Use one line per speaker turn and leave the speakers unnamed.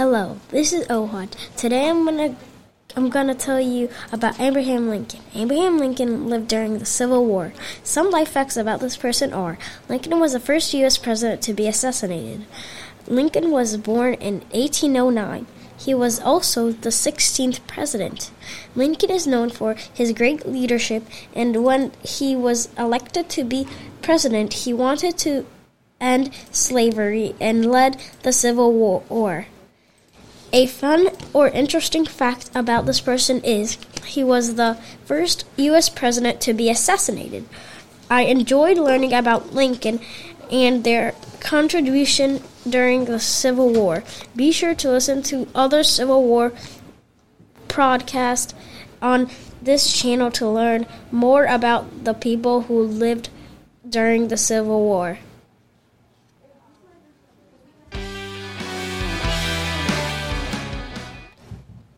Hello, this is Ohad. Today I'm gonna I'm gonna tell you about Abraham Lincoln. Abraham Lincoln lived during the Civil War. Some life facts about this person are: Lincoln was the first U.S. president to be assassinated. Lincoln was born in 1809. He was also the 16th president. Lincoln is known for his great leadership, and when he was elected to be president, he wanted to end slavery and led the Civil War. A fun or interesting fact about this person is he was the first U.S. president to be assassinated. I enjoyed learning about Lincoln and their contribution during the Civil War. Be sure to listen to other Civil War podcasts on this channel to learn more about the people who lived during the Civil War.